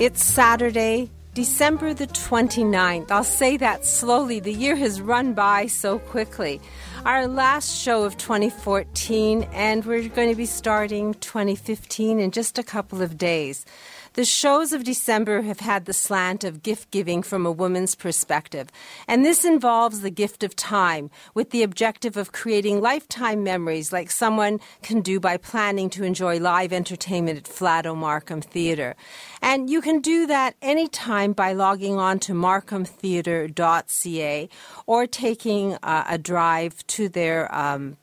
It's Saturday, December the 29th. I'll say that slowly. The year has run by so quickly. Our last show of 2014, and we're going to be starting 2015 in just a couple of days. The shows of December have had the slant of gift giving from a woman's perspective, and this involves the gift of time with the objective of creating lifetime memories like someone can do by planning to enjoy live entertainment at Flato Markham Theatre. And you can do that anytime by logging on to markhamtheatre.ca or taking uh, a drive to their um,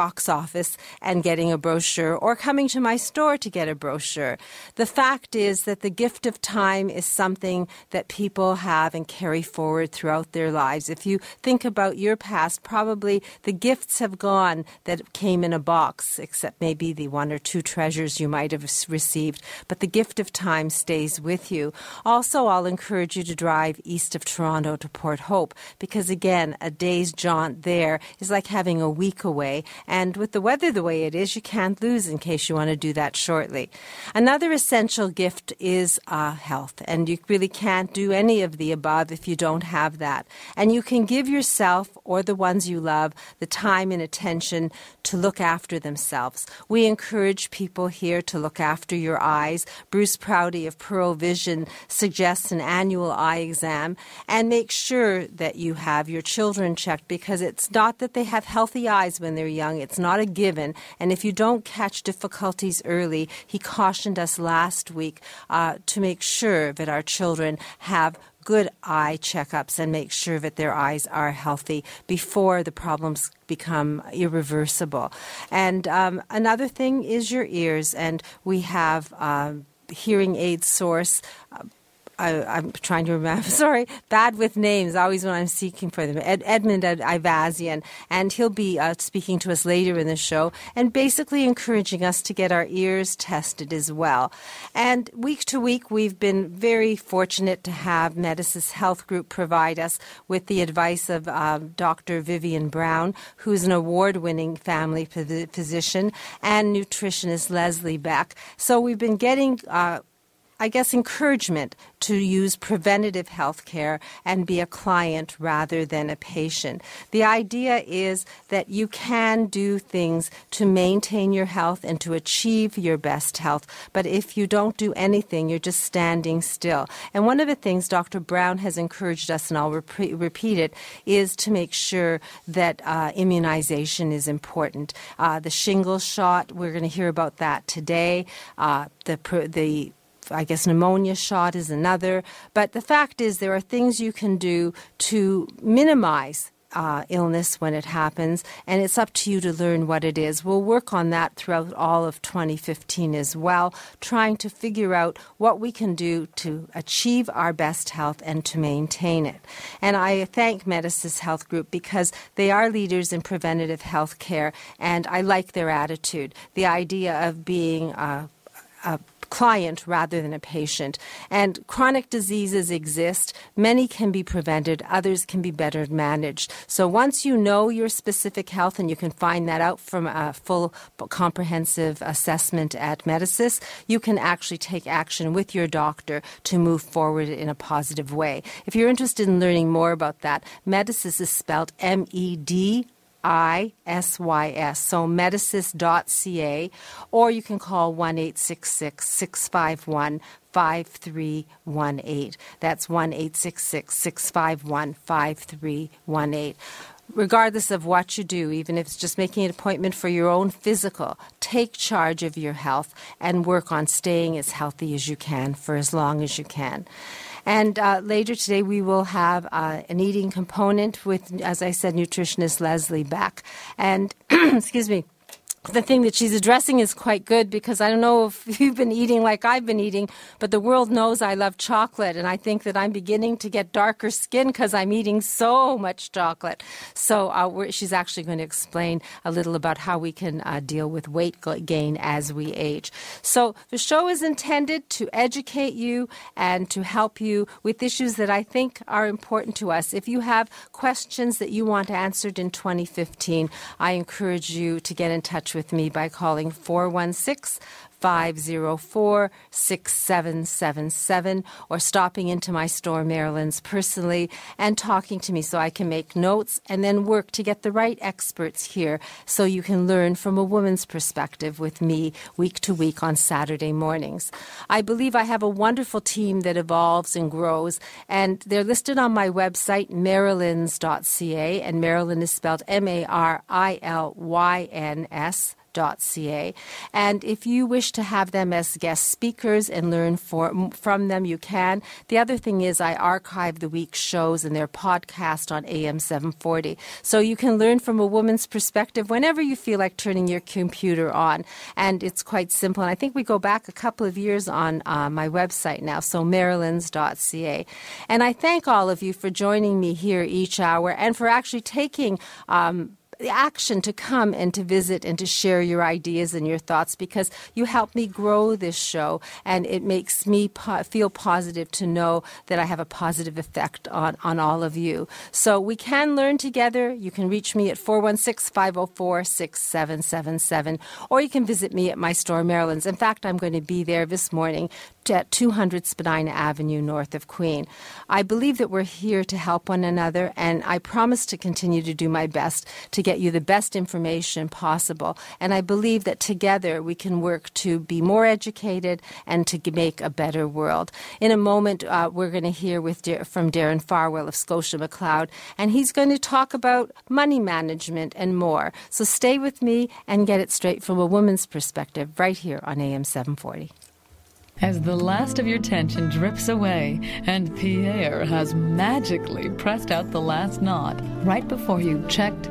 box office and getting a brochure or coming to my store to get a brochure. The fact is that the gift of time is something that people have and carry forward throughout their lives. If you think about your past, probably the gifts have gone that came in a box, except maybe the one or two treasures you might have received, but the gift of time stays with you. Also, I'll encourage you to drive east of Toronto to Port Hope because, again, a day's jaunt there is like having a week away and with the weather the way it is, you can't lose in case you want to do that shortly. Another essential gift is uh, health. And you really can't do any of the above if you don't have that. And you can give yourself or the ones you love the time and attention to look after themselves. We encourage people here to look after your eyes. Bruce Prouty of Pearle Vision suggests an annual eye exam and make sure that you have your children checked because it's not that they have healthy eyes when they're young young. It's not a given. And if you don't catch difficulties early, he cautioned us last week uh, to make sure that our children have good eye checkups and make sure that their eyes are healthy before the problems become irreversible. And um, another thing is your ears, and we have. Um, hearing aid source uh, I, am trying to remember. Sorry, bad with names. Always when I'm seeking for them. Ed, Edmund Ivazian, and he'll be uh, speaking to us later in the show, and basically encouraging us to get our ears tested as well. And week to week, we've been very fortunate to have Medisys Health Group provide us with the advice of um, Dr. Vivian Brown, who's an award-winning family physician, and nutritionist Leslie Beck. So we've been getting. Uh, I guess, encouragement to use preventative health care and be a client rather than a patient. The idea is that you can do things to maintain your health and to achieve your best health, but if you don't do anything, you're just standing still. And one of the things Dr. Brown has encouraged us, and I'll rep- repeat it, is to make sure that uh, immunization is important. Uh, the shingles shot, we're going to hear about that today. Uh, the, the I guess pneumonia shot is another. But the fact is, there are things you can do to minimize uh, illness when it happens, and it's up to you to learn what it is. We'll work on that throughout all of 2015 as well, trying to figure out what we can do to achieve our best health and to maintain it. And I thank Medisys Health Group because they are leaders in preventative health care, and I like their attitude. The idea of being a, a client rather than a patient. And chronic diseases exist. Many can be prevented, others can be better managed. So once you know your specific health, and you can find that out from a full comprehensive assessment at Medisys, you can actually take action with your doctor to move forward in a positive way. If you're interested in learning more about that, Medisys is spelled M E D I S Y S. So medisys.ca, or you can call 1 651 5318. That's 1 651 5318. regardless of what you do, even if it's just making an appointment for your own physical, take charge of your health and work on staying as healthy as you can for as long as you can. And uh, later today, we will have uh, an eating component with, as I said, nutritionist Leslie Beck. And, excuse me the thing that she's addressing is quite good because I don't know if you've been eating like I've been eating, but the world knows I love chocolate, and I think that I'm beginning to get darker skin because I'm eating so much chocolate. So uh, she's actually going to explain a little about how we can uh, deal with weight gain as we age. So the show is intended to educate you and to help you with issues that I think are important to us. If you have questions that you want answered in 2015, I encourage you to get in touch with me by calling 416 504 6777 or stopping into my store, Marilyn's, personally and talking to me so I can make notes and then work to get the right experts here so you can learn from a woman's perspective with me week to week on Saturday mornings. I believe I have a wonderful team that evolves and grows, and they're listed on my website, marilyns.ca, and Marilyn's is spelled M A R I L Y N S ca. And if you wish to have them as guest speakers and learn for, from them, you can. The other thing is, I archive the week's shows and their podcast on AM 740. So you can learn from a woman's perspective whenever you feel like turning your computer on. And it's quite simple. And I think we go back a couple of years on uh, my website now, so marilyns.ca. And I thank all of you for joining me here each hour and for actually taking um, action to come and to visit and to share your ideas and your thoughts because you help me grow this show and it makes me po- feel positive to know that I have a positive effect on, on all of you. So we can learn together. You can reach me at 416 504 6777 or you can visit me at my store, Marilyn's. In fact, I'm going to be there this morning at 200 Spadina Avenue, north of Queen. I believe that we're here to help one another, and I promise to continue to do my best to get you the best information possible. And I believe that together we can work to be more educated and to make a better world. In a moment, uh, we're going to hear with from Darren Farwell of Scotia McLeod, and he's going to talk about money management and more. So stay with me and get it straight from a woman's perspective right here on AM 740. As the last of your tension drips away and Pierre has magically pressed out the last knot right before you checked,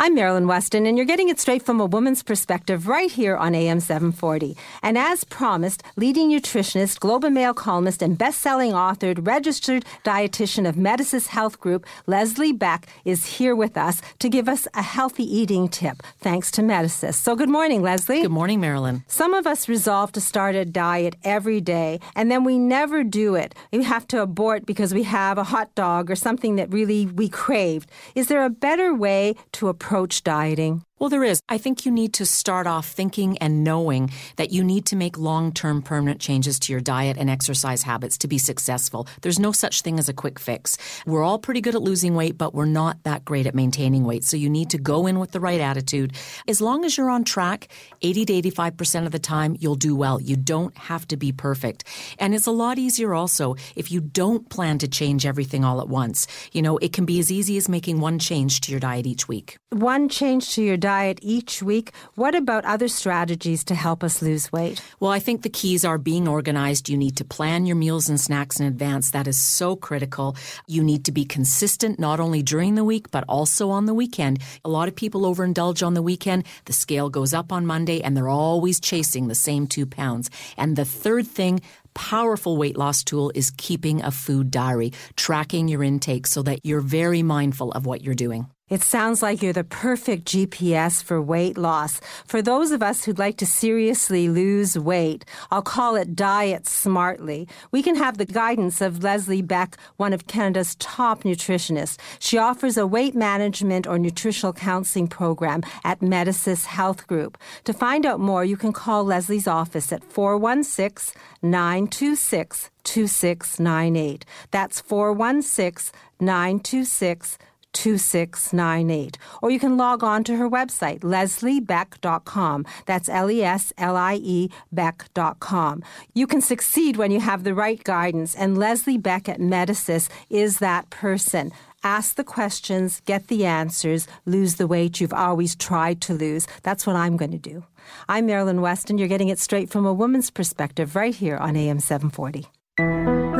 I'm Marilyn Weston, and you're getting it straight from a woman's perspective right here on AM 740. And as promised, leading nutritionist, Globe and Mail columnist, and best-selling author, registered dietitian of Medisys Health Group, Leslie Beck, is here with us to give us a healthy eating tip, thanks to Medisys. So good morning, Leslie. Good morning, Marilyn. Some of us resolve to start a diet every day, and then we never do it. We have to abort because we have a hot dog or something that really we craved. Is there a better way to approach approach dieting? Well, there is. I think you need to start off thinking and knowing that you need to make long term permanent changes to your diet and exercise habits to be successful. There's no such thing as a quick fix. We're all pretty good at losing weight, but we're not that great at maintaining weight. So you need to go in with the right attitude. As long as you're on track, 80 to 85% of the time, you'll do well. You don't have to be perfect. And it's a lot easier also if you don't plan to change everything all at once. You know, it can be as easy as making one change to your diet each week. One change to your diet each week. What about other strategies to help us lose weight? Well, I think the keys are being organized. You need to plan your meals and snacks in advance. That is so critical. You need to be consistent not only during the week, but also on the weekend. A lot of people overindulge on the weekend. The scale goes up on Monday and they're always chasing the same two pounds. And the third thing, powerful weight loss tool is keeping a food diary, tracking your intake so that you're very mindful of what you're doing. It sounds like you're the perfect GPS for weight loss. For those of us who'd like to seriously lose weight, I'll call it Diet Smartly. We can have the guidance of Leslie Beck, one of Canada's top nutritionists. She offers a weight management or nutritional counseling program at Medisys Health Group. To find out more, you can call Leslie's office at 416 926 2698. That's 416 926 2698. Or you can log on to her website, lesliebeck.com. That's L E S L I E Beck.com. You can succeed when you have the right guidance, and Leslie Beck at Medisys is that person. Ask the questions, get the answers, lose the weight you've always tried to lose. That's what I'm going to do. I'm Marilyn Weston. You're getting it straight from a woman's perspective right here on AM 740.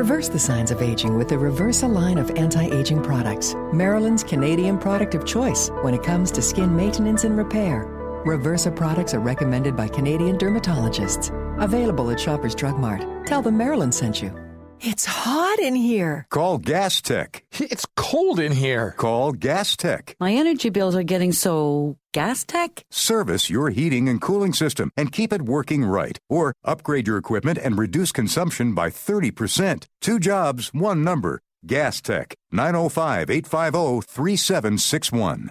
Reverse the signs of aging with the Reversa line of anti aging products, Marilyn's Canadian product of choice when it comes to skin maintenance and repair. Reversa products are recommended by Canadian dermatologists. Available at Shoppers Drug Mart. Tell them Maryland sent you. It's hot in here. Call Gas Tech. It's cold in here. Call Gas Tech. My energy bills are getting so gas tech? Service your heating and cooling system and keep it working right. Or upgrade your equipment and reduce consumption by 30%. Two jobs, one number. Gas Tech. 905 850 3761.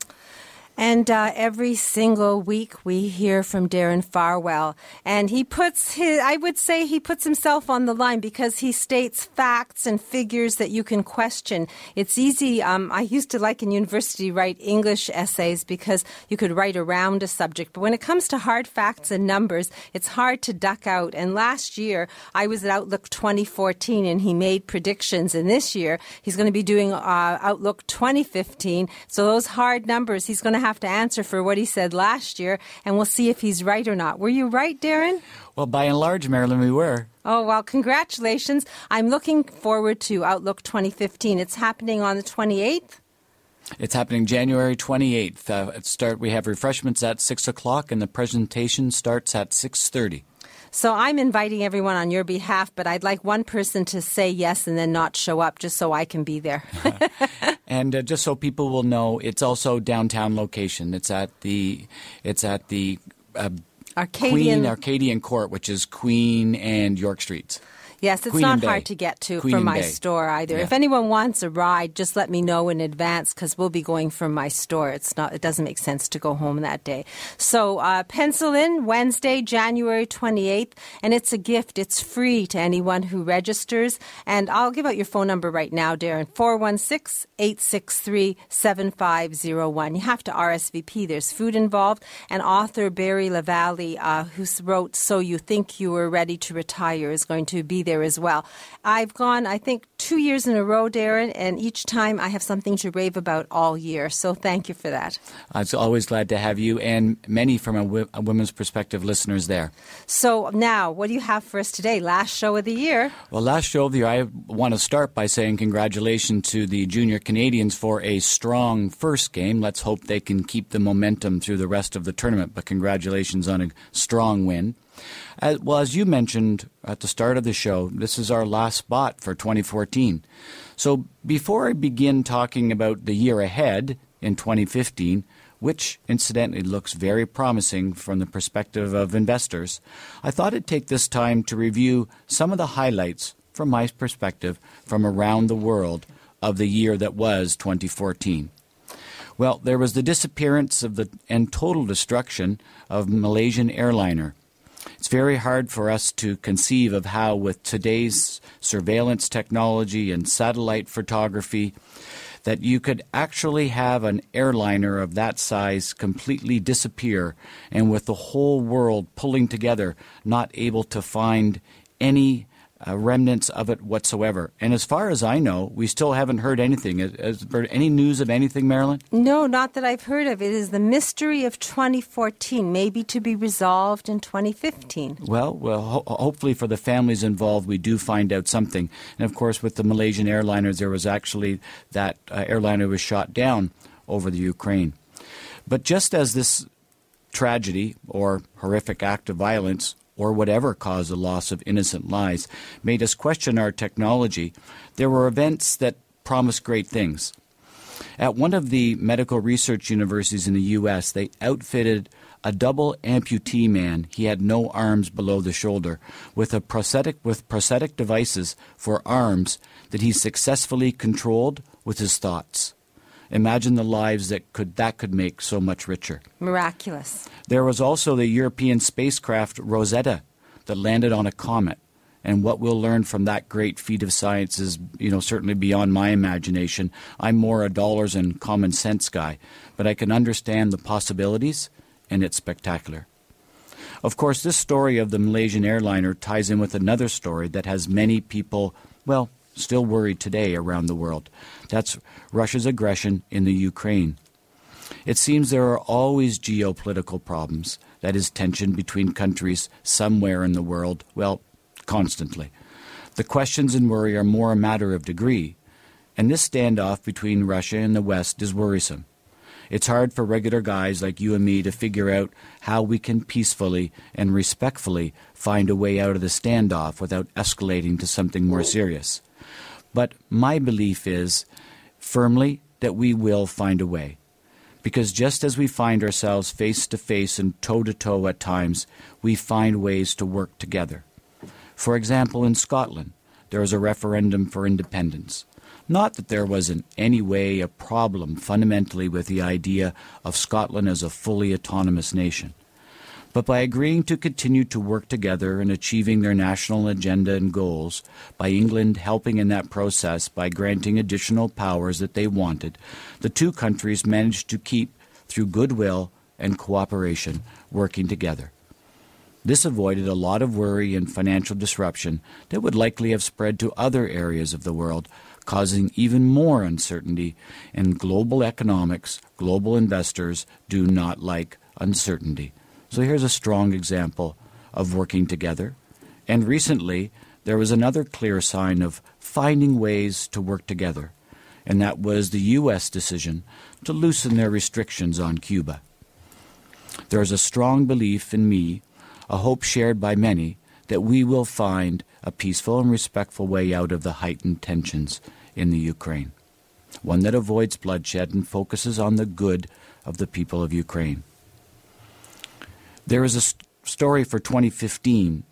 And uh, every single week we hear from Darren Farwell. And he puts his, I would say he puts himself on the line because he states facts and figures that you can question. It's easy. Um, I used to, like in university, write English essays because you could write around a subject. But when it comes to hard facts and numbers, it's hard to duck out. And last year I was at Outlook 2014 and he made predictions. And this year he's going to be doing uh, Outlook 2015. So those hard numbers, he's going to have to answer for what he said last year, and we'll see if he's right or not. Were you right, Darren? Well, by and large, Marilyn, we were. Oh, well, congratulations. I'm looking forward to Outlook 2015. It's happening on the 28th. It's happening January 28th. Uh, start. We have refreshments at 6 o'clock, and the presentation starts at 6.30. So I'm inviting everyone on your behalf, but I'd like one person to say yes and then not show up just so I can be there. and uh, just so people will know, it's also downtown location. It's at the it's at the uh, Arcadian. Queen Arcadian Court, which is Queen and York Streets. Yes, it's Queen not hard to get to Queen from my Bay. store either. Yeah. If anyone wants a ride, just let me know in advance because we'll be going from my store. It's not. It doesn't make sense to go home that day. So uh, pencil in Wednesday, January twenty eighth, and it's a gift. It's free to anyone who registers. And I'll give out your phone number right now, Darren 416-863-7501. You have to RSVP. There's food involved, and author Barry Lavallee, uh, who wrote "So You Think You Were Ready to Retire," is going to be there as well. I've gone, I think, two years in a row, Darren, and each time I have something to rave about all year. So thank you for that. I'm always glad to have you and many from a, women's perspective listeners there. So now, what do you have for us today? Last show of the year. Well, last show of the year, I want to start by saying congratulations to the junior Canadians for a strong first game. Let's hope they can keep the momentum through the rest of the tournament, but congratulations on a strong win. As, well, as you mentioned at the start of the show, this is our last spot for 2014. So before I begin talking about the year ahead in 2015, which incidentally looks very promising from the perspective of investors, I thought I'd take this time to review some of the highlights from my perspective from around the world of the year that was 2014. Well, there was the disappearance of the and total destruction of Malaysian airliner. It's very hard for us to conceive of how, with today's surveillance technology and satellite photography, that you could actually have an airliner of that size completely disappear and with the whole world pulling together, not able to find any uh, remnants of it whatsoever. And as far as I know, we still haven't heard anything. Has, there any news of anything, Marilyn? No, not that I've heard of. It is the mystery of 2014, maybe to be resolved in 2015. Well, well, ho- hopefully for the families involved, we do find out something. And of course, with the Malaysian airliners, there was actually that uh, airliner was shot down over the Ukraine. But just as this tragedy or horrific act of violence or whatever caused the loss of innocent lives made us question our technology, there were events that promised great things. At one of the medical research universities in the U.S., they outfitted a double amputee man. He had no arms below the shoulder, with a prosthetic with prosthetic devices for arms that he successfully controlled with his thoughts. Imagine the lives that could that could make so much richer. Miraculous. There was also the European spacecraft Rosetta that landed on a comet. And what we'll learn from that great feat of science is, you know, certainly beyond my imagination. I'm more a dollars and common sense guy, but I can understand the possibilities, and it's spectacular. Of course, this story of the Malaysian airliner ties in with another story that has many people, well, still worried today around the world. That's Russia's aggression in the Ukraine. It seems there are always geopolitical problems, that is, tension between countries somewhere in the world, well, constantly. The questions and worry are more a matter of degree, and this standoff between Russia and the West is worrisome. It's hard for regular guys like you and me to figure out how we can peacefully and respectfully find a way out of the standoff without escalating to something more serious. But my belief is firmly that we will find a way. Because just as we find ourselves face to face and toe to toe at times, we find ways to work together. For example, in Scotland, there was a referendum for independence. Not that there was in any way a problem fundamentally with the idea of Scotland as a fully autonomous nation but by agreeing to continue to work together in achieving their national agenda and goals, by England helping in that process by granting additional powers that they wanted, the two countries managed to keep, through goodwill and cooperation, working together. This avoided a lot of worry and financial disruption that would likely have spread to other areas of the world, causing even more uncertainty. And global economics, global investors do not like uncertainty. So here's a strong example of working together. And recently, there was another clear sign of finding ways to work together, and that was the U.S. decision to loosen their restrictions on Cuba. There is a strong belief in me, a hope shared by many, that we will find a peaceful and respectful way out of the heightened tensions in the Ukraine, one that avoids bloodshed and focuses on the good of the people of Ukraine. There is a st- story for 2015,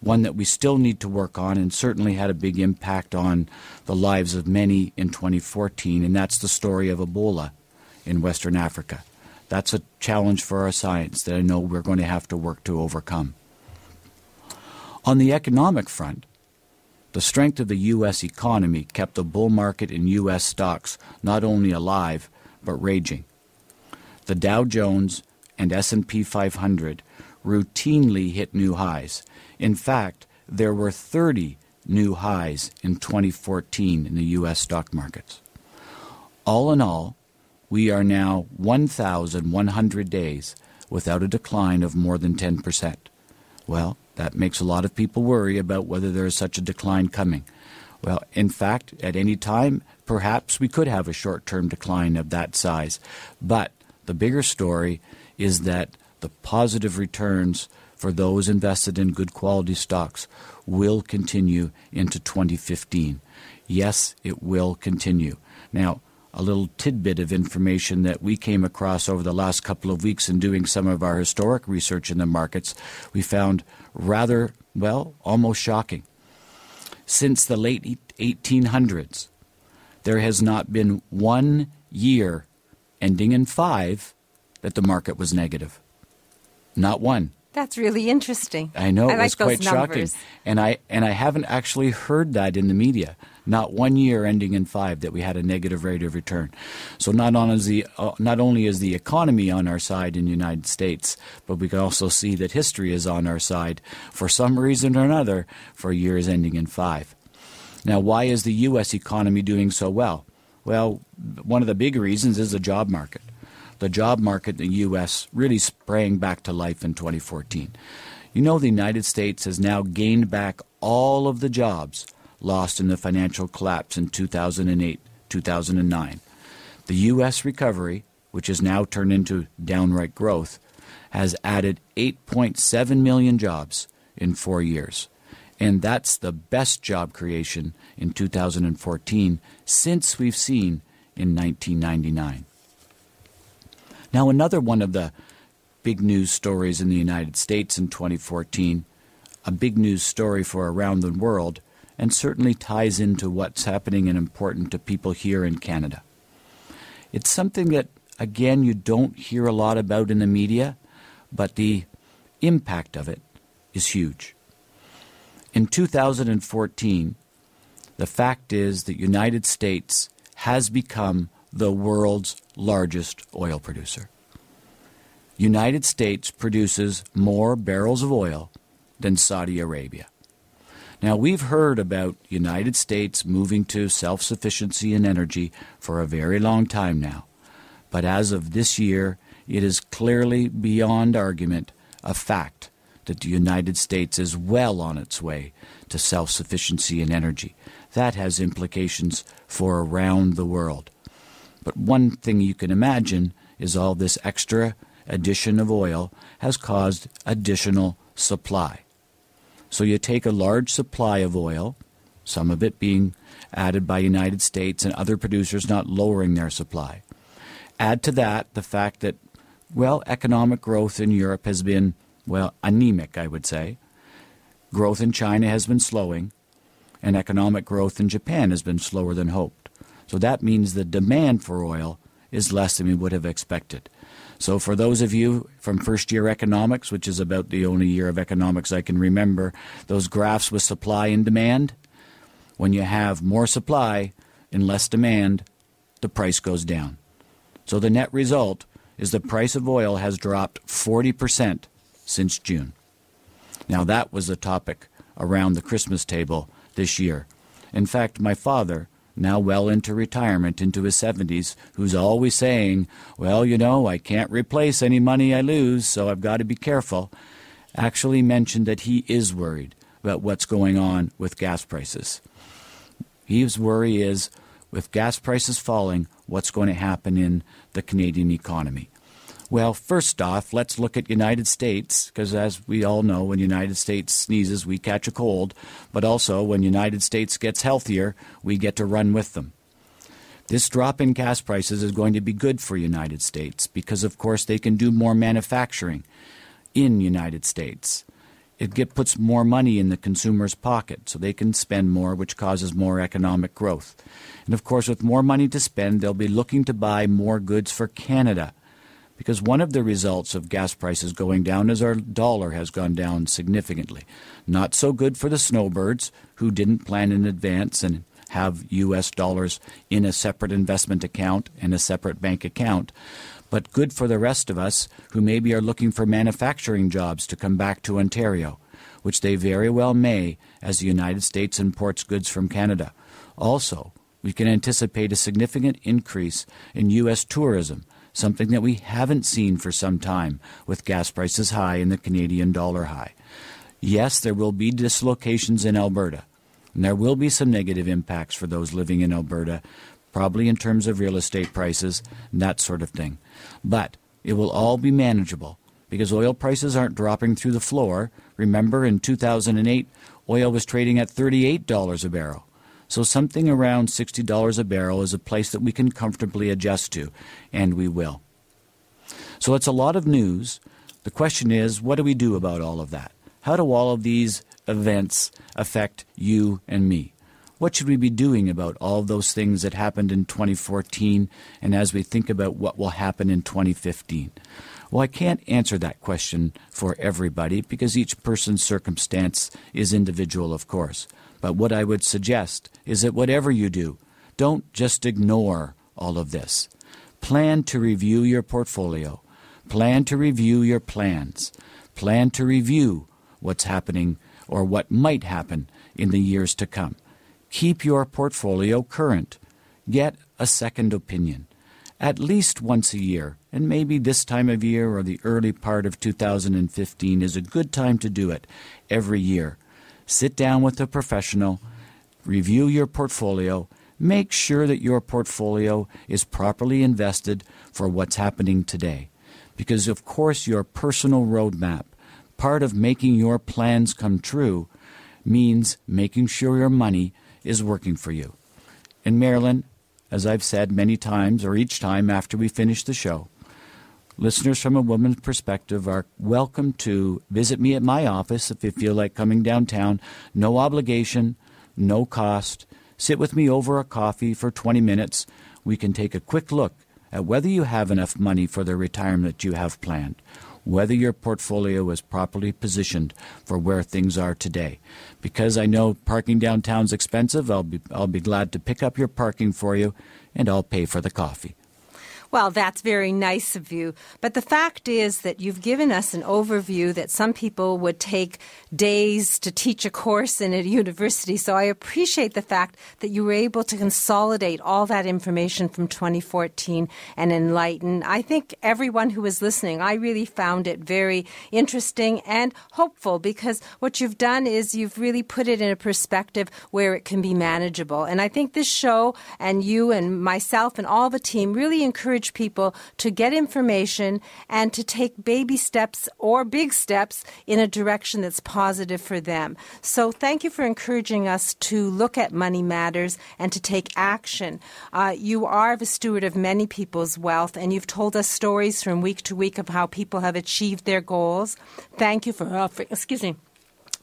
one that we still need to work on and certainly had a big impact on the lives of many in 2014, and that's the story of Ebola in Western Africa. That's a challenge for our science that I know we're going to have to work to overcome. On the economic front, the strength of the U.S. economy kept the bull market in U.S. stocks not only alive but raging. The Dow Jones and S&P 500 routinely hit new highs. In fact, there were 30 new highs in 2014 in the US stock markets. All in all, we are now 1,100 days without a decline of more than 10%. Well, that makes a lot of people worry about whether there is such a decline coming. Well, in fact, at any time, perhaps we could have a short term decline of that size. But the bigger story is that the positive returns for those invested in good quality stocks will continue into 2015. Yes, it will continue. Now, a little tidbit of information that we came across over the last couple of weeks in doing some of our historic research in the markets, we found rather, well, almost shocking. Since the late 1800s, there has not been one year ending in five that the market was negative. Not one. That's really interesting. I know I it like was quite numbers. shocking, and I and I haven't actually heard that in the media. Not one year ending in five that we had a negative rate of return. So not on is the uh, not only is the economy on our side in the United States, but we can also see that history is on our side for some reason or another for years ending in five. Now, why is the U.S. economy doing so well? Well, one of the big reasons is the job market the job market in the U.S. really sprang back to life in 2014. You know, the United States has now gained back all of the jobs lost in the financial collapse in 2008 2009. The U.S. recovery which has now turned into downright growth, has added 8.7 million jobs in four years. And that's the best job creation in 2014 since we've seen in 1999. Now, another one of the big news stories in the United States in 2014, a big news story for around the world, and certainly ties into what's happening and important to people here in Canada. It's something that, again, you don't hear a lot about in the media, but the impact of it is huge. In 2014, the fact is that the United States has become the world's largest oil producer. United States produces more barrels of oil than Saudi Arabia. Now we've heard about United States moving to self-sufficiency in energy for a very long time now. But as of this year, it is clearly beyond argument a fact that the United States is well on its way to self-sufficiency in energy. That has implications for around the world. But one thing you can imagine is all this extra addition of oil has caused additional supply. So you take a large supply of oil, some of it being added by United States and other producers not lowering their supply. Add to that the fact that well, economic growth in Europe has been well, anemic, I would say. Growth in China has been slowing, and economic growth in Japan has been slower than hoped. So that means the demand for oil is less than we would have expected. So, for those of you from first year economics, which is about the only year of economics I can remember, those graphs with supply and demand, when you have more supply and less demand, the price goes down. So, the net result is the price of oil has dropped 40% since June. Now, that was the topic around the Christmas table this year. In fact, my father now well into retirement, into his 70s, who's always saying, Well, you know, I can't replace any money I lose, so I've got to be careful, actually mentioned that he is worried about what's going on with gas prices. His worry is with gas prices falling, what's going to happen in the Canadian economy. Well, first off, let's look at United States, because as we all know, when United States sneezes, we catch a cold. But also, when United States gets healthier, we get to run with them. This drop in gas prices is going to be good for United States because, of course, they can do more manufacturing in United States. It get, puts more money in the consumer's pocket, so they can spend more, which causes more economic growth. And of course, with more money to spend, they'll be looking to buy more goods for Canada because one of the results of gas prices going down is our dollar has gone down significantly. Not so good for the snowbirds who didn't plan in advance and have US dollars in a separate investment account and a separate bank account, but good for the rest of us who maybe are looking for manufacturing jobs to come back to Ontario, which they very well may as the United States imports goods from Canada. Also, we can anticipate a significant increase in U.S. tourism something that we haven't seen for some time with gas prices high and the Canadian dollar high. Yes, there will be dislocations in Alberta, and there will be some negative impacts for those living in Alberta, probably in terms of real estate prices and that sort of thing. But it will all be manageable because oil prices aren't dropping through the floor. Remember, in 2008, oil was trading at $38 a barrel. So something around $60 a barrel is a place that we can comfortably adjust to, and we will. So it's a lot of news. The question is, what do we do about all of that? How do all of these events affect you and me? What should we be doing about all those things that happened in 2014 and as we think about what will happen in 2015? Well, I can't answer that question for everybody because each person's circumstance is individual, of course. But what I would suggest is that whatever you do, don't just ignore all of this. Plan to review your portfolio. Plan to review your plans. Plan to review what's happening or what might happen in the years to come. Keep your portfolio current. Get a second opinion. At least once a year, and maybe this time of year or the early part of 2015 is a good time to do it every year. Sit down with a professional, review your portfolio, make sure that your portfolio is properly invested for what's happening today. Because, of course, your personal roadmap, part of making your plans come true, means making sure your money is working for you. In Marilyn, as I've said many times or each time after we finish the show, listeners from a woman's perspective are welcome to visit me at my office if you feel like coming downtown. No obligation, no cost. Sit with me over a coffee for 20 minutes. We can take a quick look at whether you have enough money for the retirement you have planned whether your portfolio is properly positioned for where things are today. Because I know parking downtown is expensive, I'll be, I'll be glad to pick up your parking for you and I'll pay for the coffee. Well, that's very nice of you. But the fact is that you've given us an overview that some people would take days to teach a course in a university. So I appreciate the fact that you were able to consolidate all that information from 2014 and enlighten. I think everyone who was listening, I really found it very interesting and hopeful because what you've done is you've really put it in a perspective where it can be manageable. And I think this show and you and myself and all the team really encourage encourage people to get information and to take baby steps or big steps in a direction that's positive for them. So thank you for encouraging us to look at money matters and to take action. Uh, you are the steward of many people's wealth, and you've told us stories from week to week of how people have achieved their goals. Thank you for offering, excuse me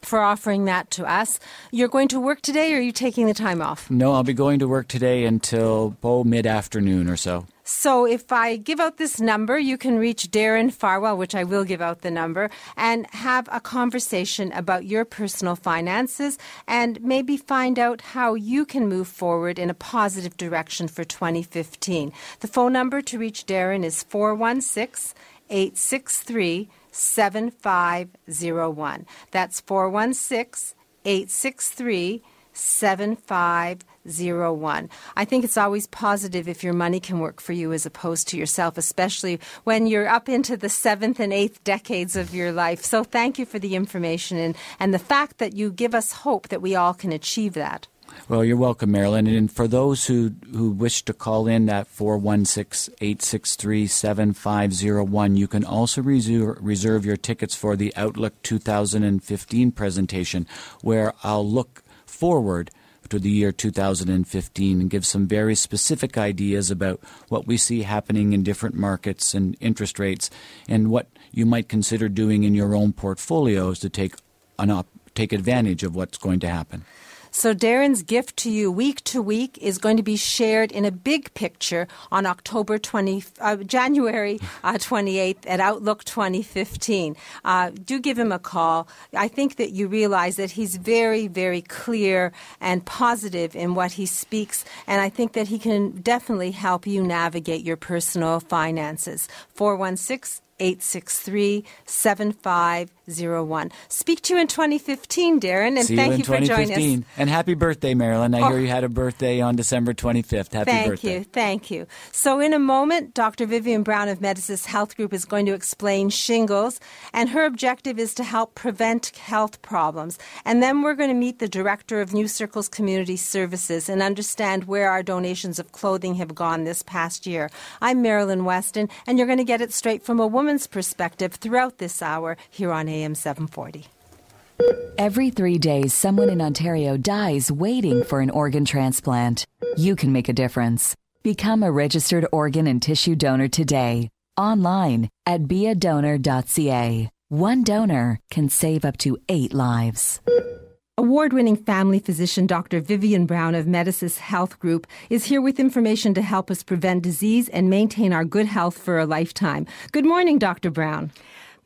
for offering that to us. You're going to work today, or are you taking the time off? No, I'll be going to work today until oh, mid afternoon or so. So if I give out this number, you can reach Darren Farwell, which I will give out the number, and have a conversation about your personal finances and maybe find out how you can move forward in a positive direction for 2015. The phone number to reach Darren is 416 863 7501. That's 416 863 7501. I think it's always positive if your money can work for you as opposed to yourself, especially when you're up into the seventh and eighth decades of your life. So thank you for the information and, and the fact that you give us hope that we all can achieve that. Well, you're welcome, Marilyn. And for those who, who wish to call in that 416 863 7501, you can also reserve, reserve your tickets for the Outlook 2015 presentation, where I'll look forward to the year 2015 and give some very specific ideas about what we see happening in different markets and interest rates and what you might consider doing in your own portfolios to take, an op- take advantage of what's going to happen. So Darren's gift to you week to week is going to be shared in a big picture on October 20, uh, January uh, 28th at Outlook 2015. Uh, do give him a call. I think that you realize that he's very, very clear and positive in what he speaks, and I think that he can definitely help you navigate your personal finances. 416 863 7501. Speak to you in 2015, Darren, and See thank you, you, for joining us. And happy birthday, Marilyn. I oh, hear you had a birthday on December 25th. Happy thank birthday. Thank you. Thank you. So, in a moment, Dr. Vivian Brown of Medisys Health Group is going to explain shingles, and her objective is to help prevent health problems. And then we're going to meet the director of New Circles Community Services and understand where our donations of clothing have gone this past year. I'm Marilyn Weston, and you're going to get it straight from a woman woman's perspective throughout this hour here on AM 740. Every three days, someone in Ontario dies waiting for an organ transplant. You can make a difference. Become a registered organ and tissue donor today, online at beadonor.ca. One donor can save up to eight lives. Award winning family physician Dr. Vivian Brown of Medisys Health Group is here with information to help us prevent disease and maintain our good health for a lifetime. Good morning, Dr. Brown.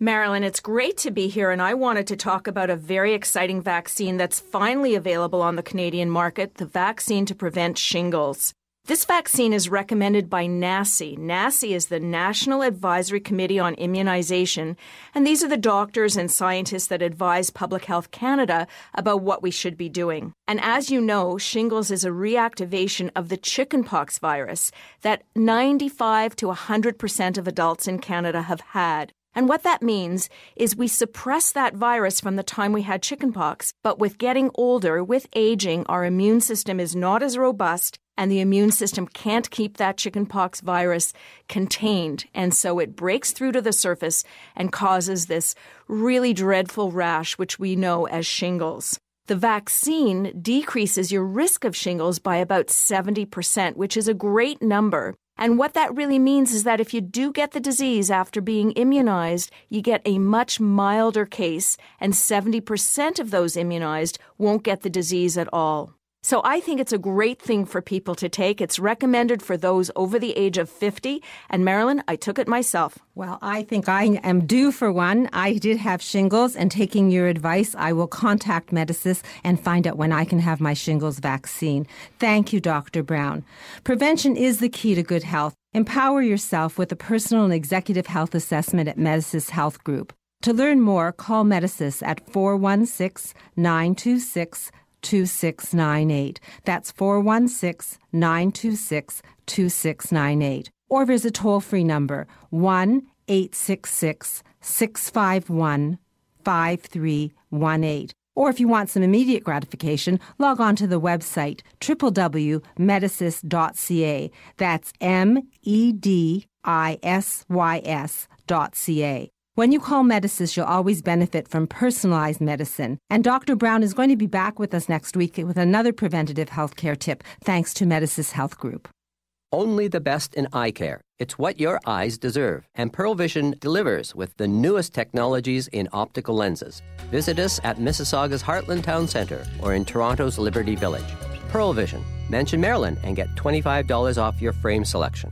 Marilyn, it's great to be here, and I wanted to talk about a very exciting vaccine that's finally available on the Canadian market the vaccine to prevent shingles. This vaccine is recommended by NACI. NACI is the National Advisory Committee on Immunization, and these are the doctors and scientists that advise Public Health Canada about what we should be doing. And as you know, shingles is a reactivation of the chickenpox virus that 95 to 100% of adults in Canada have had. And what that means is we suppress that virus from the time we had chickenpox, but with getting older, with aging, our immune system is not as robust and the immune system can't keep that chickenpox virus contained. And so it breaks through to the surface and causes this really dreadful rash, which we know as shingles. The vaccine decreases your risk of shingles by about 70%, which is a great number. And what that really means is that if you do get the disease after being immunized, you get a much milder case, and 70% of those immunized won't get the disease at all. So I think it's a great thing for people to take. It's recommended for those over the age of 50. And Marilyn, I took it myself. Well, I think I am due for one. I did have shingles, and taking your advice, I will contact Medisys and find out when I can have my shingles vaccine. Thank you, Dr. Brown. Prevention is the key to good health. Empower yourself with a personal and executive health assessment at Medisys Health Group. To learn more, call Medisys at 416 926 2698. That's 416 926 2698. Or visit toll free number 1 866 651 5318. Or if you want some immediate gratification, log on to the website www.medisys.ca. That's M E D I S Y S.ca. When you call Medisys, you'll always benefit from personalized medicine. And Dr. Brown is going to be back with us next week with another preventative healthcare tip, thanks to Medisys Health Group. Only the best in eye care. It's what your eyes deserve. And Pearle Vision delivers with the newest technologies in optical lenses. Visit us at Mississauga's Heartland Town Centre or in Toronto's Liberty Village. Pearle Vision. Mention Marilyn and get $25 off your frame selection.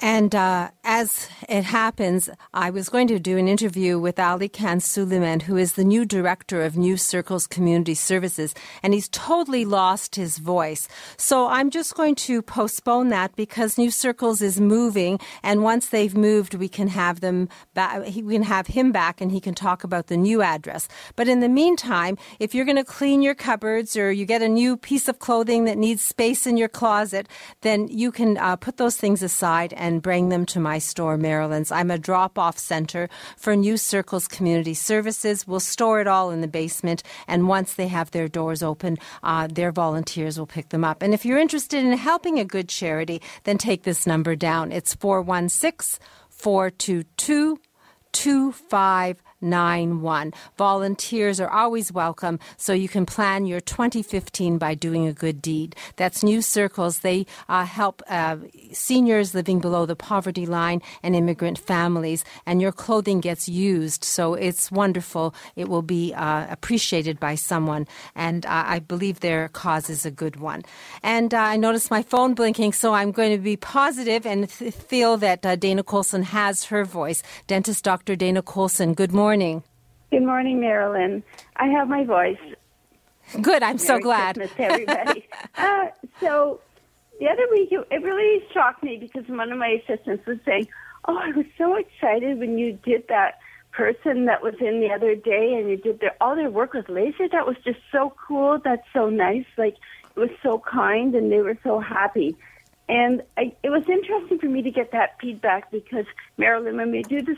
And uh, as it happens, I was going to do an interview with Ali Khan Suleiman, who is the new director of New Circles Community Services, and he's totally lost his voice. So I'm just going to postpone that because New Circles is moving, and once they've moved, we can have them back. We can have him back, and he can talk about the new address. But in the meantime, if you're going to clean your cupboards or you get a new piece of clothing that needs space in your closet, then you can uh, put those things aside and bring them to my store, Marilyn's. I'm a drop off center for New Circles Community Services. We'll store it all in the basement, and once they have their doors open, uh, their volunteers will pick them up. And if you're interested in helping a good charity, then take this number down. It's 416 422 25 91. Volunteers are always welcome, so you can plan your 2015 by doing a good deed. That's New Circles. They uh, help uh, seniors living below the poverty line and immigrant families, and your clothing gets used, so it's wonderful. It will be uh, appreciated by someone, and uh, I believe their cause is a good one. And uh, I noticed my phone blinking, so I'm going to be positive and th- feel that uh, Dana Colson has her voice. Dentist Dr. Dana Colson, good morning morning. Good morning, Marilyn. I have my voice. Good. I'm Merry so glad. Christmas everybody. uh, so the other week, it, it really shocked me because one of my assistants was saying, "Oh, I was so excited when you did that." person that was in the other day and you did their all their work with laser that was just so cool that's so nice like it was so kind and they were so happy and I, it was interesting for me to get that feedback because Marilyn, when we do the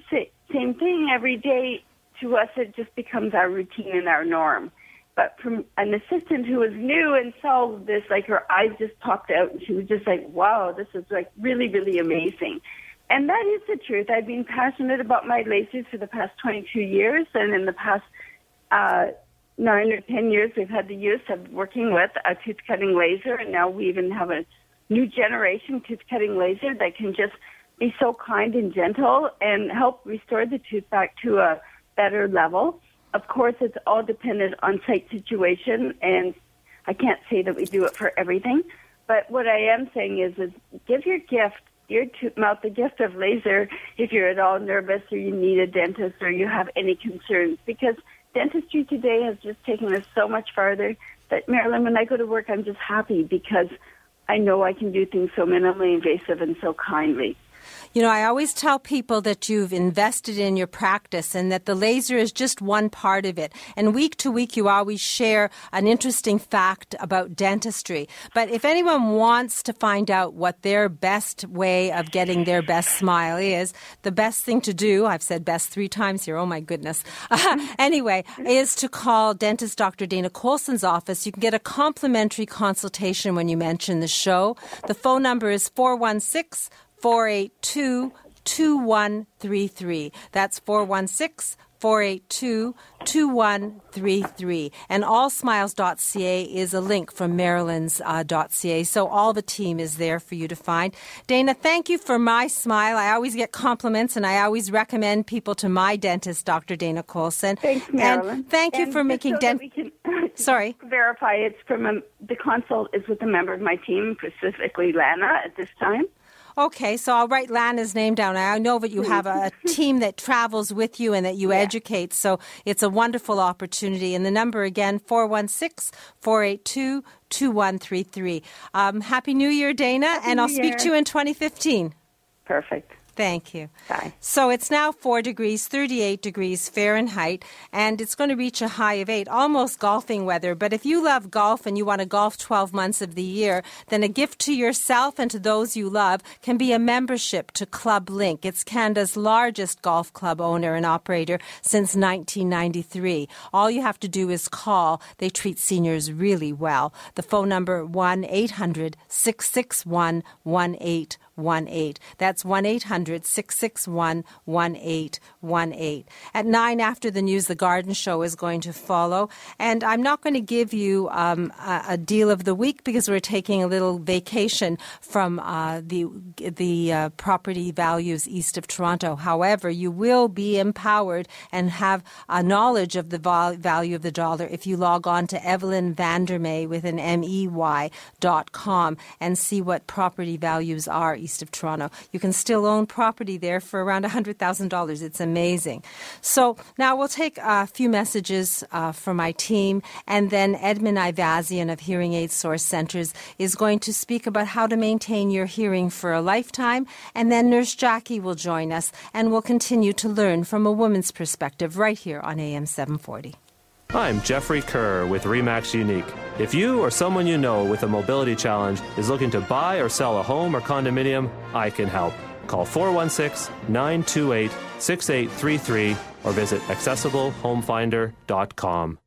same thing every day, to us it just becomes our routine and our norm. But from an assistant who was new and saw this, like her eyes just popped out, and she was just like, "Wow, this is like really, really amazing." And that is the truth. I've been passionate about my lasers for the past 22 years, and in the past uh, nine or 10 years, we've had the use of working with a tooth cutting laser, and now we even have a new generation tooth cutting laser that can just be so kind and gentle and help restore the tooth back to a better level. Of course, it's all dependent on site situation, and I can't say that we do it for everything. But what I am saying is, is give your gift, your tooth mouth the gift of laser if you're at all nervous or you need a dentist or you have any concerns, because dentistry today has just taken us so much farther that Marilyn, when I go to work, I'm just happy because I know I can do things so minimally invasive and so kindly. You know, I always tell people that you've invested in your practice and that the laser is just one part of it. And week to week, you always share an interesting fact about dentistry. But if anyone wants to find out what their best way of getting their best smile is, the best thing to do, I've said best three times here, oh my goodness. anyway, is to call dentist Dr. Dana Colson's office. You can get a complimentary consultation when you mention the show. The phone number is 416 482 2133. That's 416 482 2133. And allsmiles.ca is a link from marilyns.ca. Uh, so all the team is there for you to find. Dana, thank you for my smile. I always get compliments and I always recommend people to my dentist, Dr. Dana Colson. Thanks, Marilyn. And thank you and for making so dent. Sorry. Verify it's from a, the consult is with a member of my team, specifically Lana, at this time. Okay, so I'll write Lana's name down. I know that you have a, team that travels with you and that you yeah. educate, so it's a wonderful opportunity. And the number again, 416 482 2133. Um, Happy New Year, Dana, Happy and New I'll speak to you in 2015. Perfect. Thank you. Bye. So it's now 4 degrees, 38 degrees Fahrenheit, and it's going to reach a high of 8, almost golfing weather. But if you love golf and you want to golf 12 months of the year, then a gift to yourself and to those you love can be a membership to ClubLink. It's Canada's largest golf club owner and operator since 1993. All you have to do is call. They treat seniors really well. The phone number 1 800 661 18 1818. That's 1 800 661 1818. At 9 after the news, the garden show is going to follow. And I'm not going to give you um, a, a, deal of the week because we're taking a little vacation from uh, the, the uh, property values east of Toronto. However, you will be empowered and have a knowledge of the value of the dollar if you log on to Evelyn Vandermey with an M-E-Y dot com and see what property values are east of Toronto. You can still own property there for around $100,000. It's amazing. So now we'll take a few messages uh, from my team, and then Edmund Ivazian of Hearing Aid Source Centers is going to speak about how to maintain your hearing for a lifetime, and then Nurse Jackie will join us, and we'll continue to learn from a woman's perspective right here on AM 740. I'm Jeffrey Kerr with REMAX Unique. If you or someone you know with a mobility challenge is looking to buy or sell a home or condominium, I can help. Call 416 928 6833 or visit accessiblehomefinder.com.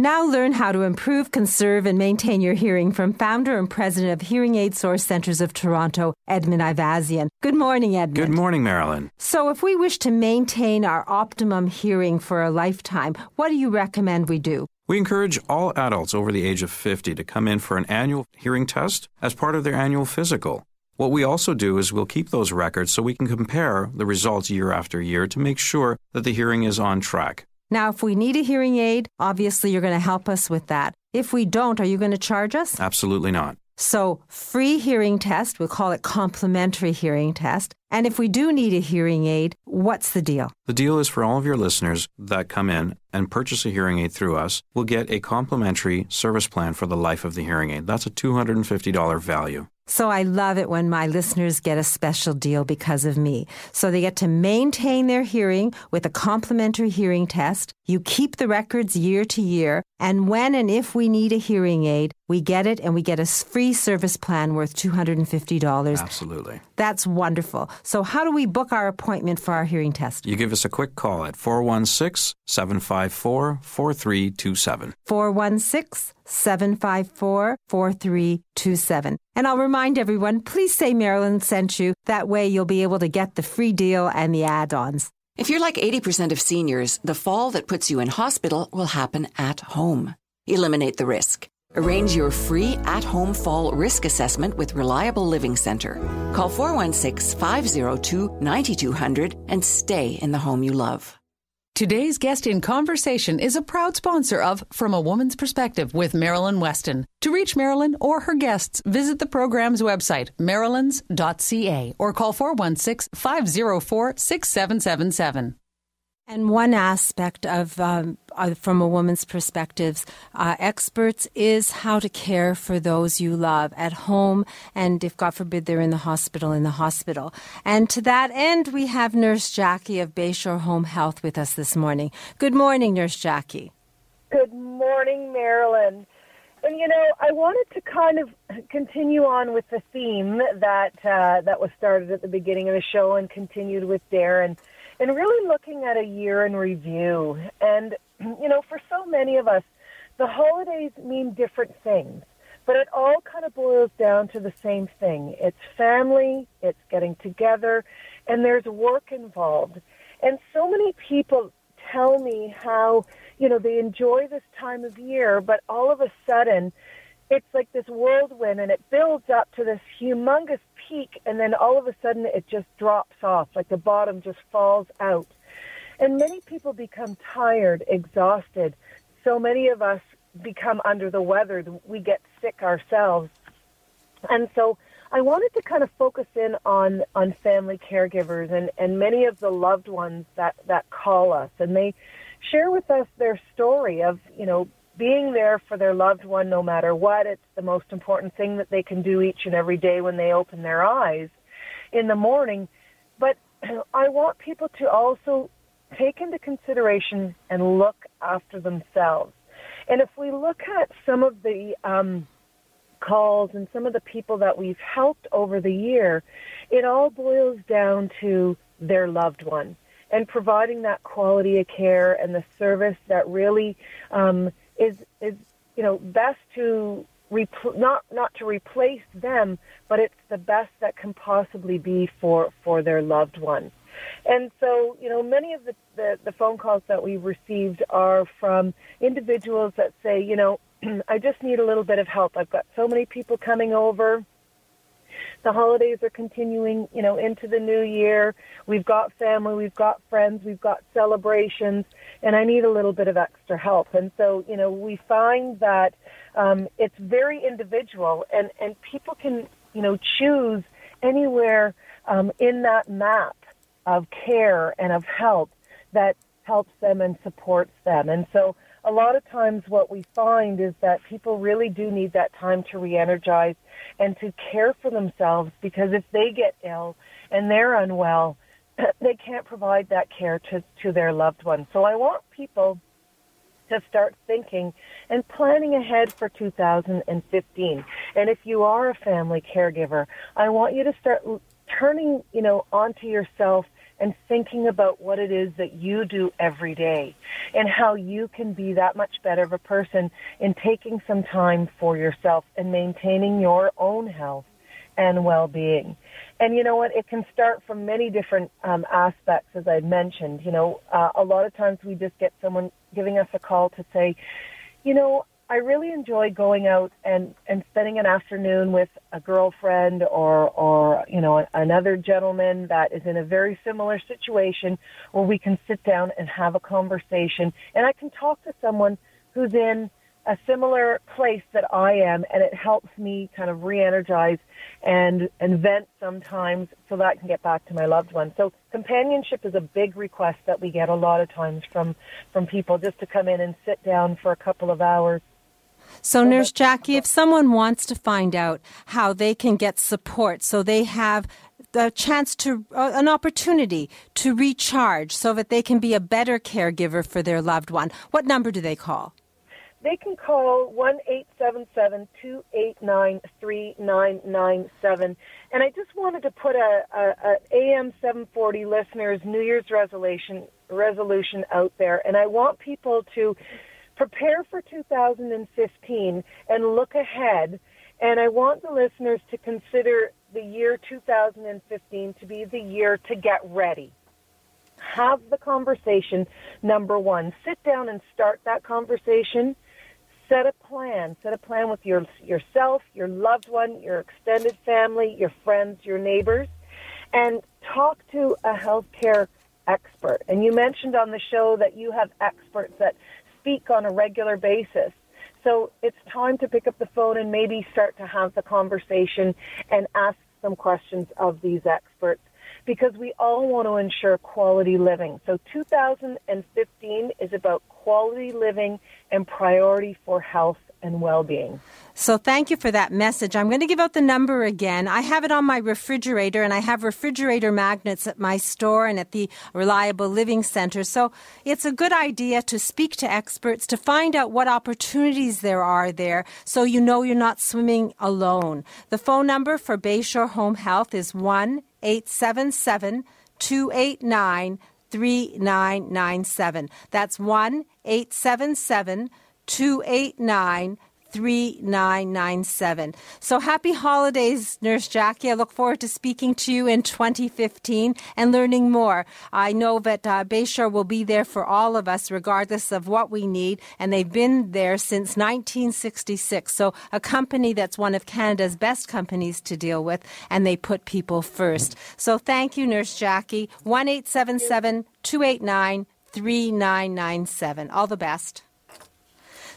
Now learn how to improve, conserve, and maintain your hearing from founder and president of Hearing Aid Source Centers of Toronto, Edmund Ivazian. Good morning, Edmund. Good morning, Marilyn. So, if we wish to maintain our optimum hearing for a lifetime, what do you recommend we do? We encourage all adults over the age of 50 to come in for an annual hearing test as part of their annual physical. What we also do is we'll keep those records so we can compare the results year after year to make sure that the hearing is on track. Now, if we need a hearing aid, obviously you're going to help us with that. If we don't, are you going to charge us? Absolutely not. So, free hearing test, we'll call it complimentary hearing test. And if we do need a hearing aid, what's the deal? The deal is for all of your listeners that come in and purchase a hearing aid through us, we'll get a complimentary service plan for the life of the hearing aid. That's a $250 value. So I love it when my listeners get a special deal because of me. So they get to maintain their hearing with a complimentary hearing test. You keep the records year to year. And when and if we need a hearing aid, we get it and we get a free service plan worth $250. Absolutely. That's wonderful. So, how do we book our appointment for our hearing test? You give us a quick call at 416 754 4327. 416 754 4327. And I'll remind everyone please say Marilyn sent you. That way you'll be able to get the free deal and the add ons. If you're like 80% of seniors, the fall that puts you in hospital will happen at home. Eliminate the risk. Arrange your free at home fall risk assessment with Reliable Living Center. Call 416 502 9200 and stay in the home you love. Today's guest in conversation is a proud sponsor of From a Woman's Perspective with Marilyn Weston. To reach Marilyn or her guests, visit the program's website, marilyns.ca, or call 416 504 6777. And one aspect of, um, uh, from a woman's perspective, uh, experts is how to care for those you love at home, and if God forbid they're in the hospital, in the hospital. And to that end, we have Nurse Jackie of Bayshore Home Health with us this morning. Good morning, Nurse Jackie. Good morning, Marilyn. And you know, I wanted to kind of continue on with the theme that uh, that was started at the beginning of the show and continued with Darren and really looking at a year in review. And, you know, for so many of us, the holidays mean different things, but it all kind of boils down to the same thing. It's family, it's getting together, and there's work involved. And so many people tell me how, you know, they enjoy this time of year, but all of a sudden, it's like this whirlwind and it builds up to this humongous peak and then all of a sudden it just drops off, like the bottom just falls out. And many people become tired, exhausted. So many of us become under the weather. We get sick ourselves. And so I wanted to kind of focus in on, on family caregivers and, and many of the loved ones that, that call us. And they share with us their story of, you know, being there for their loved one no matter what. It's the most important thing that they can do each and every day when they open their eyes in the morning. But I want people to also take into consideration and look after themselves. And if we look at some of the um, calls and some of the people that we've helped over the year, it all boils down to their loved one and providing that quality of care and the service that really um, is is you know best to not not to replace them, but it's the best that can possibly be for for their loved one. And so, you know, many of the, the, the phone calls that we've received are from individuals that say, you know, I just need a little bit of help. I've got so many people coming over the holidays are continuing, you know, into the new year. We've got family, we've got friends, we've got celebrations, and I need a little bit of extra help. And so, you know, we find that um, it's very individual, and and people can, you know, choose anywhere um, in that map of care and of help that helps them and supports them. And so a lot of times what we find is that people really do need that time to re-energize and to care for themselves because if they get ill and they're unwell, they can't provide that care to, to their loved ones. So I want people to start thinking and planning ahead for 2015. And if you are a family caregiver, I want you to start turning, you know, onto yourself and thinking about what it is that you do every day and how you can be that much better of a person in taking some time for yourself and maintaining your own health and well-being. And you know what? It can start from many different um, aspects, as I mentioned. You know, uh, a lot of times we just get someone giving us a call to say, you know, I really enjoy going out and, and spending an afternoon with a girlfriend or, or, you know, another gentleman that is in a very similar situation where we can sit down and have a conversation and I can talk to someone who's in a similar place that I am and it helps me kind of re-energize and, and vent sometimes so that I can get back to my loved one. So companionship is a big request that we get a lot of times from, from people just to come in and sit down for a couple of hours so, Nurse Jackie, if someone wants to find out how they can get support so they have the chance to, uh, an opportunity to recharge so that they can be a better caregiver for their loved one, what number do they call? They can call one eight seven seven two eight nine three nine nine seven. And I just wanted to put a, a, a AM 740 listeners' New Year's resolution, resolution out there. And I want people to prepare for 2015 and look ahead. And I want the listeners to consider the year 2015 to be the year to get ready. Have the conversation, number one. Sit down and start that conversation. Set a plan. Set a plan with your, yourself, your loved one, your extended family, your friends, your neighbors, and talk to a healthcare expert. And you mentioned on the show that you have experts that speak on a regular basis. So it's time to pick up the phone and maybe start to have the conversation and ask some questions of these experts. Because we all want to ensure quality living. So 2015 is about quality living and priority for health and well-being. So thank you for that message. I'm going to give out the number again. I have it on my refrigerator and I have refrigerator magnets at my store and at the Reliable Living Center. So it's a good idea to speak to experts to find out what opportunities there are there so you know you're not swimming alone. The phone number for Bayshore Home Health is 1 877 289 3997. That's 1 877 289 3997. So happy holidays, Nurse Jackie. I look forward to speaking to you in 2015 and learning more. I know that uh, Bayshore will be there for all of us, regardless of what we need, and they've been there since 1966. So a company that's one of Canada's best companies to deal with, and they put people first. So thank you, Nurse Jackie. 1 289 3997. All the best.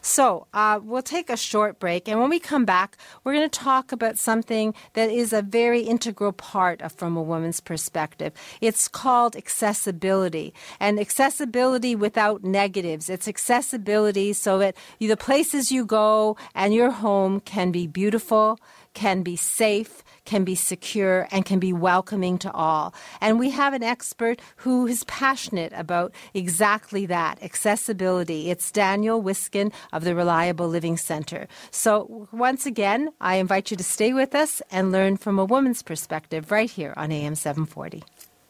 So uh, we'll take a short break, and when we come back, we're going to talk about something that is a very integral part of From a Woman's Perspective. It's called accessibility, and accessibility without negatives. It's accessibility so that the places you go and your home can be beautiful, can be safe, can be secure, and can be welcoming to all. And we have an expert who is passionate about exactly that accessibility. It's Daniel Wiskin of the Reliable Living Center. So, once again, I invite you to stay with us and learn from a woman's perspective right here on AM 740.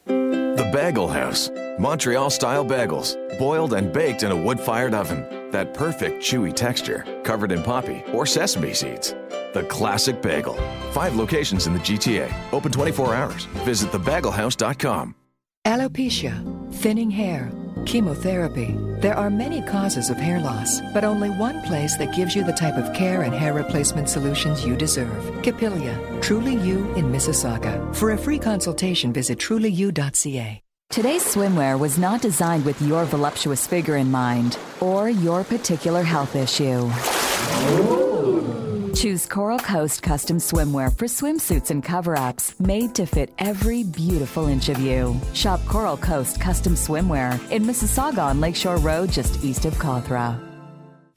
The Bagel House. Montreal style bagels, boiled and baked in a wood fired oven. That perfect chewy texture, covered in poppy or sesame seeds. The classic bagel. Five locations in the GTA. Open 24 hours. Visit thebagelhouse.com. Alopecia, thinning hair, chemotherapy. There are many causes of hair loss, but only one place that gives you the type of care and hair replacement solutions you deserve. Capilia, Truly You in Mississauga. For a free consultation, visit trulyu.ca. Today's swimwear was not designed with your voluptuous figure in mind or your particular health issue. Choose Coral Coast custom swimwear for swimsuits and cover ups made to fit every beautiful inch of you. Shop Coral Coast custom swimwear in Mississauga on Lakeshore Road, just east of Cawthra.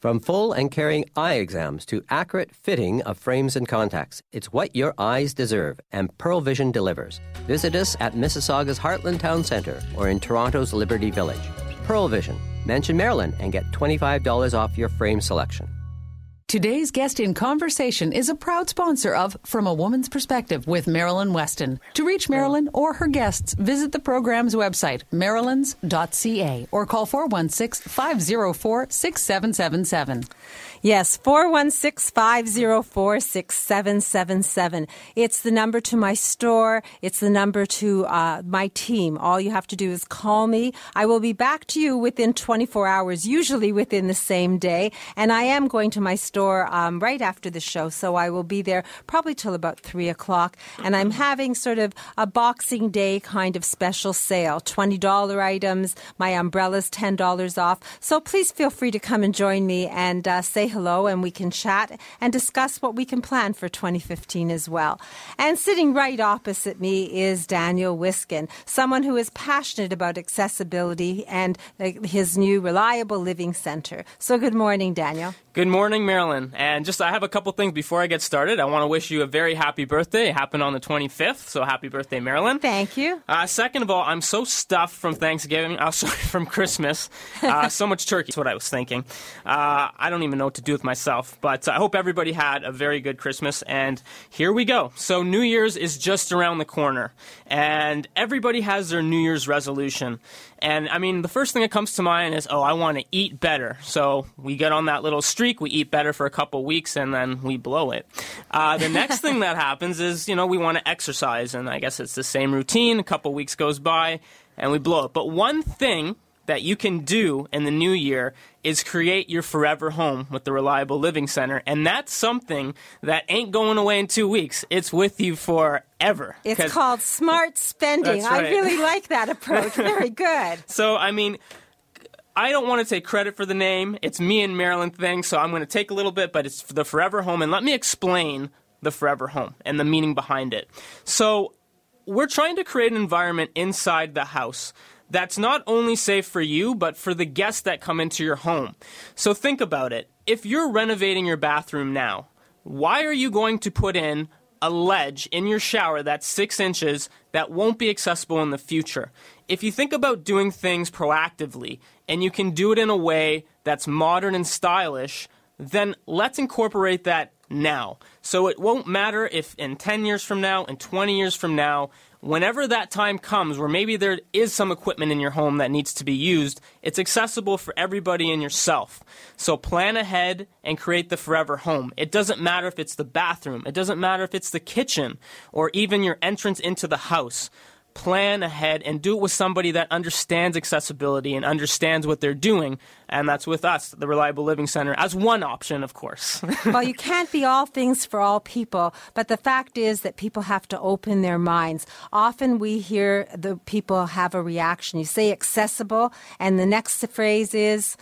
From full and carrying eye exams to accurate fitting of frames and contacts, it's what your eyes deserve, and Pearle Vision delivers. Visit us at Mississauga's Heartland Town Centre or in Toronto's Liberty Village. Pearle Vision. Mention Marilyn and get $25 off your frame selection. Today's guest in conversation is a proud sponsor of From a Woman's Perspective with Marilyn Weston. To reach Marilyn or her guests, visit the program's website, marilyns.ca, or call 416 504 6777. Yes, 416 504 6777. It's the number to my store. It's the number to uh, my team. All you have to do is call me. I will be back to you within 24 hours, usually within the same day. And I am going to my store um, right after the show, so I will be there probably till about 3 o'clock. And I'm having sort of a Boxing Day kind of special sale $20 items. My umbrella's $10 off. So please feel free to come and join me and uh, say hello and we can chat and discuss what we can plan for 2015 as well. And sitting right opposite me is Daniel Wiskin, someone who is passionate about accessibility and his new Reliable Living Center. So good morning, Daniel. Good morning, Marilyn. And just I have a couple things before I get started. I want to wish you a very happy birthday. It happened on the 25th, so happy birthday, Marilyn. Thank you. Uh, second of all, I'm so stuffed from Thanksgiving. Uh, sorry, from Christmas. Uh, so much turkey. That's what I was thinking. Uh, I don't even know what to do with myself, but I hope everybody had a very good Christmas. And here we go. So New Year's is just around the corner, and everybody has their New Year's resolution. And I mean, the first thing that comes to mind is, oh, I want to eat better. So we get on that little streak, we eat better for a couple weeks, and then we blow it. Uh, the next thing that happens is, you know, we want to exercise, and I guess it's the same routine. A couple weeks goes by, and we blow it. But one thing that you can do in the new year is create your forever home with the Reliable Living Center. And that's something that ain't going away in two weeks. It's with you forever. It's called smart spending. Right. I really like that approach. Very good. So, I mean, I don't want to take credit for the name. It's me and Marilyn thing, so I'm going to take a little bit, but it's the Forever Home. And let me explain the Forever Home and the meaning behind it. So, we're trying to create an environment inside the house that's not only safe for you, but for the guests that come into your home. So think about it. If you're renovating your bathroom now, why are you going to put in a ledge in your shower that's six inches that won't be accessible in the future? If you think about doing things proactively and you can do it in a way that's modern and stylish, then let's incorporate that now. So it won't matter if in 10 years from now, in 20 years from now, whenever that time comes where maybe there is some equipment in your home that needs to be used, it's accessible for everybody and yourself. So plan ahead and create the forever home. It doesn't matter if it's the bathroom, it doesn't matter if it's the kitchen, or even your entrance into the house plan ahead and do it with somebody that understands accessibility and understands what they're doing. And that's with us, the Reliable Living Center, as one option, of course. well, you can't be all things for all people, but the fact is that people have to open their minds. Often we hear the people have a reaction. You say accessible, and the next phrase is,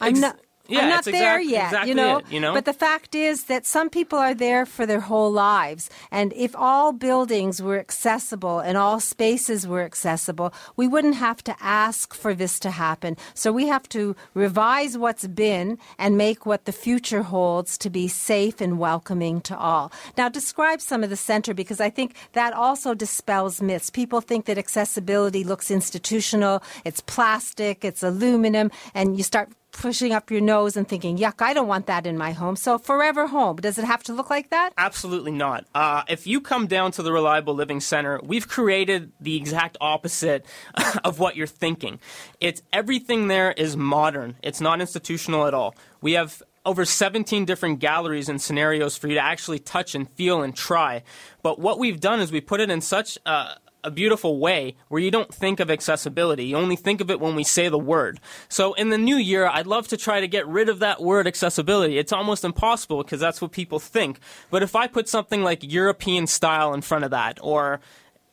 I'm Ex- not. Yeah, I'm not there exact- yet, exactly you know? it, you know? But the fact is that some people are there for their whole lives. And if all buildings were accessible and all spaces were accessible, we wouldn't have to ask for this to happen. So we have to revise what's been and make what the future holds to be safe and welcoming to all. Now, describe some of the center because I think that also dispels myths. People think that accessibility looks institutional, it's plastic, it's aluminum, and you start pushing up your nose and thinking, yuck, I don't want that in my home. So, forever home, does it have to look like that? Absolutely not. Uh, if you come down to the Reliable Living Center, we've created the exact opposite of what you're thinking. It's everything there is modern. It's not institutional at all. We have over 17 different galleries and scenarios for you to actually touch and feel and try. But what we've done is we put it in such a a beautiful way where you don't think of accessibility. You only think of it when we say the word. So in the new year, I'd love to try to get rid of that word accessibility. It's almost impossible because that's what people think. But if I put something like European style in front of that or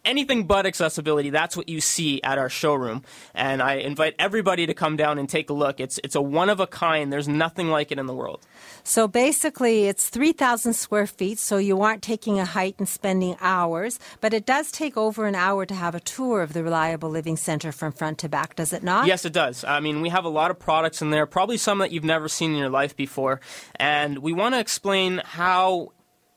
anything but accessibility, that's what you see at our showroom. And I invite everybody to come down and take a look. It's it's a one of a kind. There's nothing like it in the world. So basically, it's 3,000 square feet, so you aren't taking a height and spending hours, but it does take over an hour to have a tour of the Reliable Living Center from front to back, does it not? Yes, it does. I mean, we have a lot of products in there, probably some that you've never seen in your life before. And we want to explain how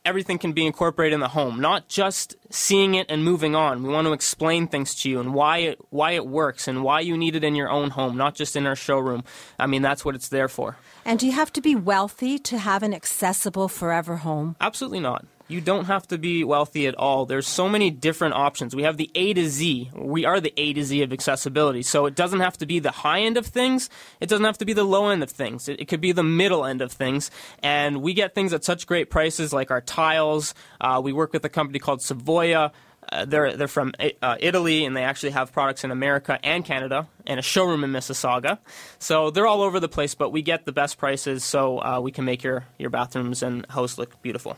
everything can be incorporated in the home, not just seeing it and moving on. We want to explain things to you and why it why it works and why you need it in your own home, not just in our showroom. I mean, that's what it's there for. And do you have to be wealthy to have an accessible forever home? Absolutely not. You don't have to be wealthy at all. There's so many different options. We have the A to Z. We are the A to Z of accessibility. So it doesn't have to be the high end of things. It doesn't have to be the low end of things. It, it could be the middle end of things. And we get things at such great prices like our tiles. Uh, we work with a company called Savoya. Uh, they're they're from uh, Italy and they actually have products in America and Canada and a showroom in Mississauga. So they're all over the place, but we get the best prices so uh, we can make your, your bathrooms and house look beautiful.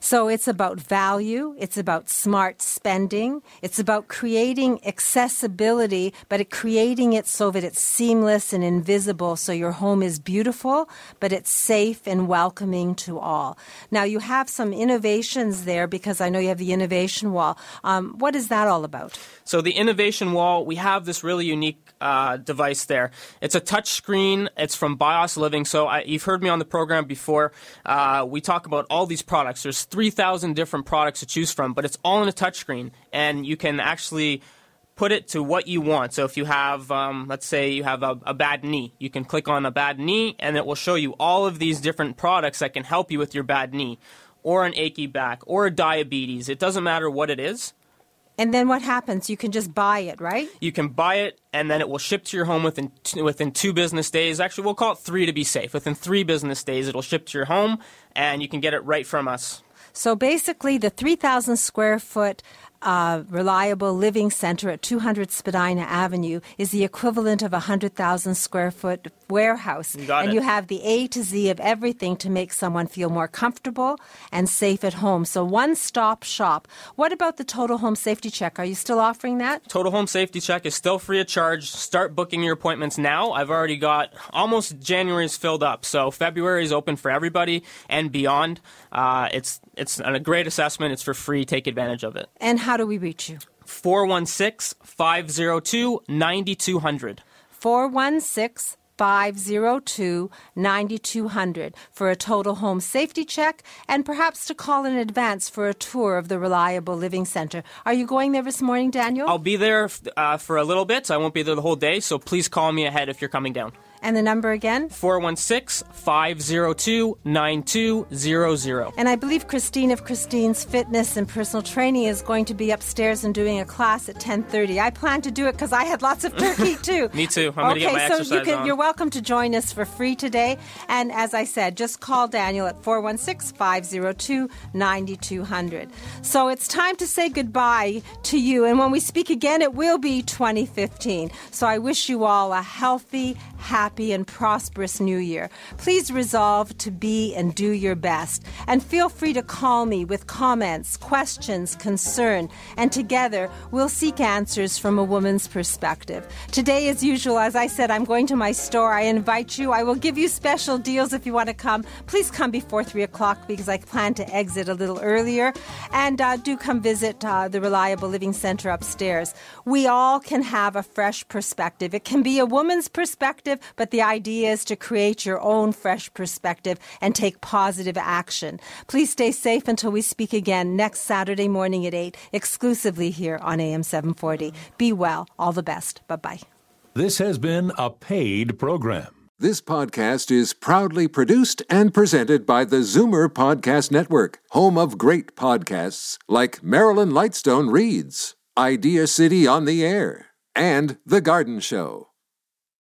So it's about value, it's about smart spending, it's about creating accessibility, but creating it so that it's seamless and invisible so your home is beautiful, but it's safe and welcoming to all. Now, you have some innovations there because I know you have the innovation wall. Um, what is that all about? So the innovation wall, we have this really unique uh, device there. It's a touch screen. It's from BIOS Living. So I, you've heard me on the program before. Uh, we talk about all these products. There's 3,000 different products to choose from, but it's all in a touchscreen, and you can actually put it to what you want. So if you have, um, let's say you have a, a, bad knee, you can click on a bad knee, and it will show you all of these different products that can help you with your bad knee, or an achy back, or diabetes. It doesn't matter what it is. And then what happens? You can just buy it, right? You can buy it, and then it will ship to your home within t- within two business days. Actually, we'll call it three to be safe. Within three business days, it'll ship to your home, and you can get it right from us. So basically, the 3,000 square foot uh, reliable living center at 200 Spadina Avenue is the equivalent of a 100,000 square foot warehouse. got and it. you have the A to Z of everything to make someone feel more comfortable and safe at home. So one stop shop. What about the total home safety check? Are you still offering that? Total Home Safety Check is still free of charge. Start booking your appointments now. I've already got almost January is filled up, so February is open for everybody and beyond. Uh, it's it's a great assessment. It's for free. Take advantage of it. And how do we reach you? 416 502 9200. 416 502 9200 for a total home safety check and perhaps to call in advance for a tour of the Reliable Living Center. Are you going there this morning, Daniel? I'll be there uh, for a little bit. I won't be there the whole day, so please call me ahead if you're coming down. And the number again? 416 502 9200. And I believe Christine of Christine's Fitness and Personal Training is going to be upstairs and doing a class at 10:30. I plan to do it because I had lots of turkey too. Me too. I'm going to okay, get my so you can, on. you're welcome to join us for free today. And as I said, just call Daniel at 416-502-9200. So it's time to say goodbye to you. And when we speak again, it will be 2015. So I wish you all a healthy, happy, and prosperous new year. Please resolve to be and do your best. And feel free to call me with comments, questions, concern, and together we'll seek answers from a woman's perspective. Today, as usual, as I said, I'm going to my store. I invite you. I will give you special deals if you want to come. Please come before 3 o'clock because I plan to exit a little earlier. And uh, do come visit uh, the Reliable Living Center upstairs. We all can have a fresh perspective. It can be a woman's perspective, but the idea is to create your own fresh perspective and take positive action. Please stay safe until we speak again next Saturday morning at 8, exclusively here on AM 740. Be well. All the best. Bye bye. This has been a paid program. This podcast is proudly produced and presented by the Zoomer Podcast Network, home of great podcasts like Marilyn Lightstone Reads, Idea City on the Air, and The Garden Show.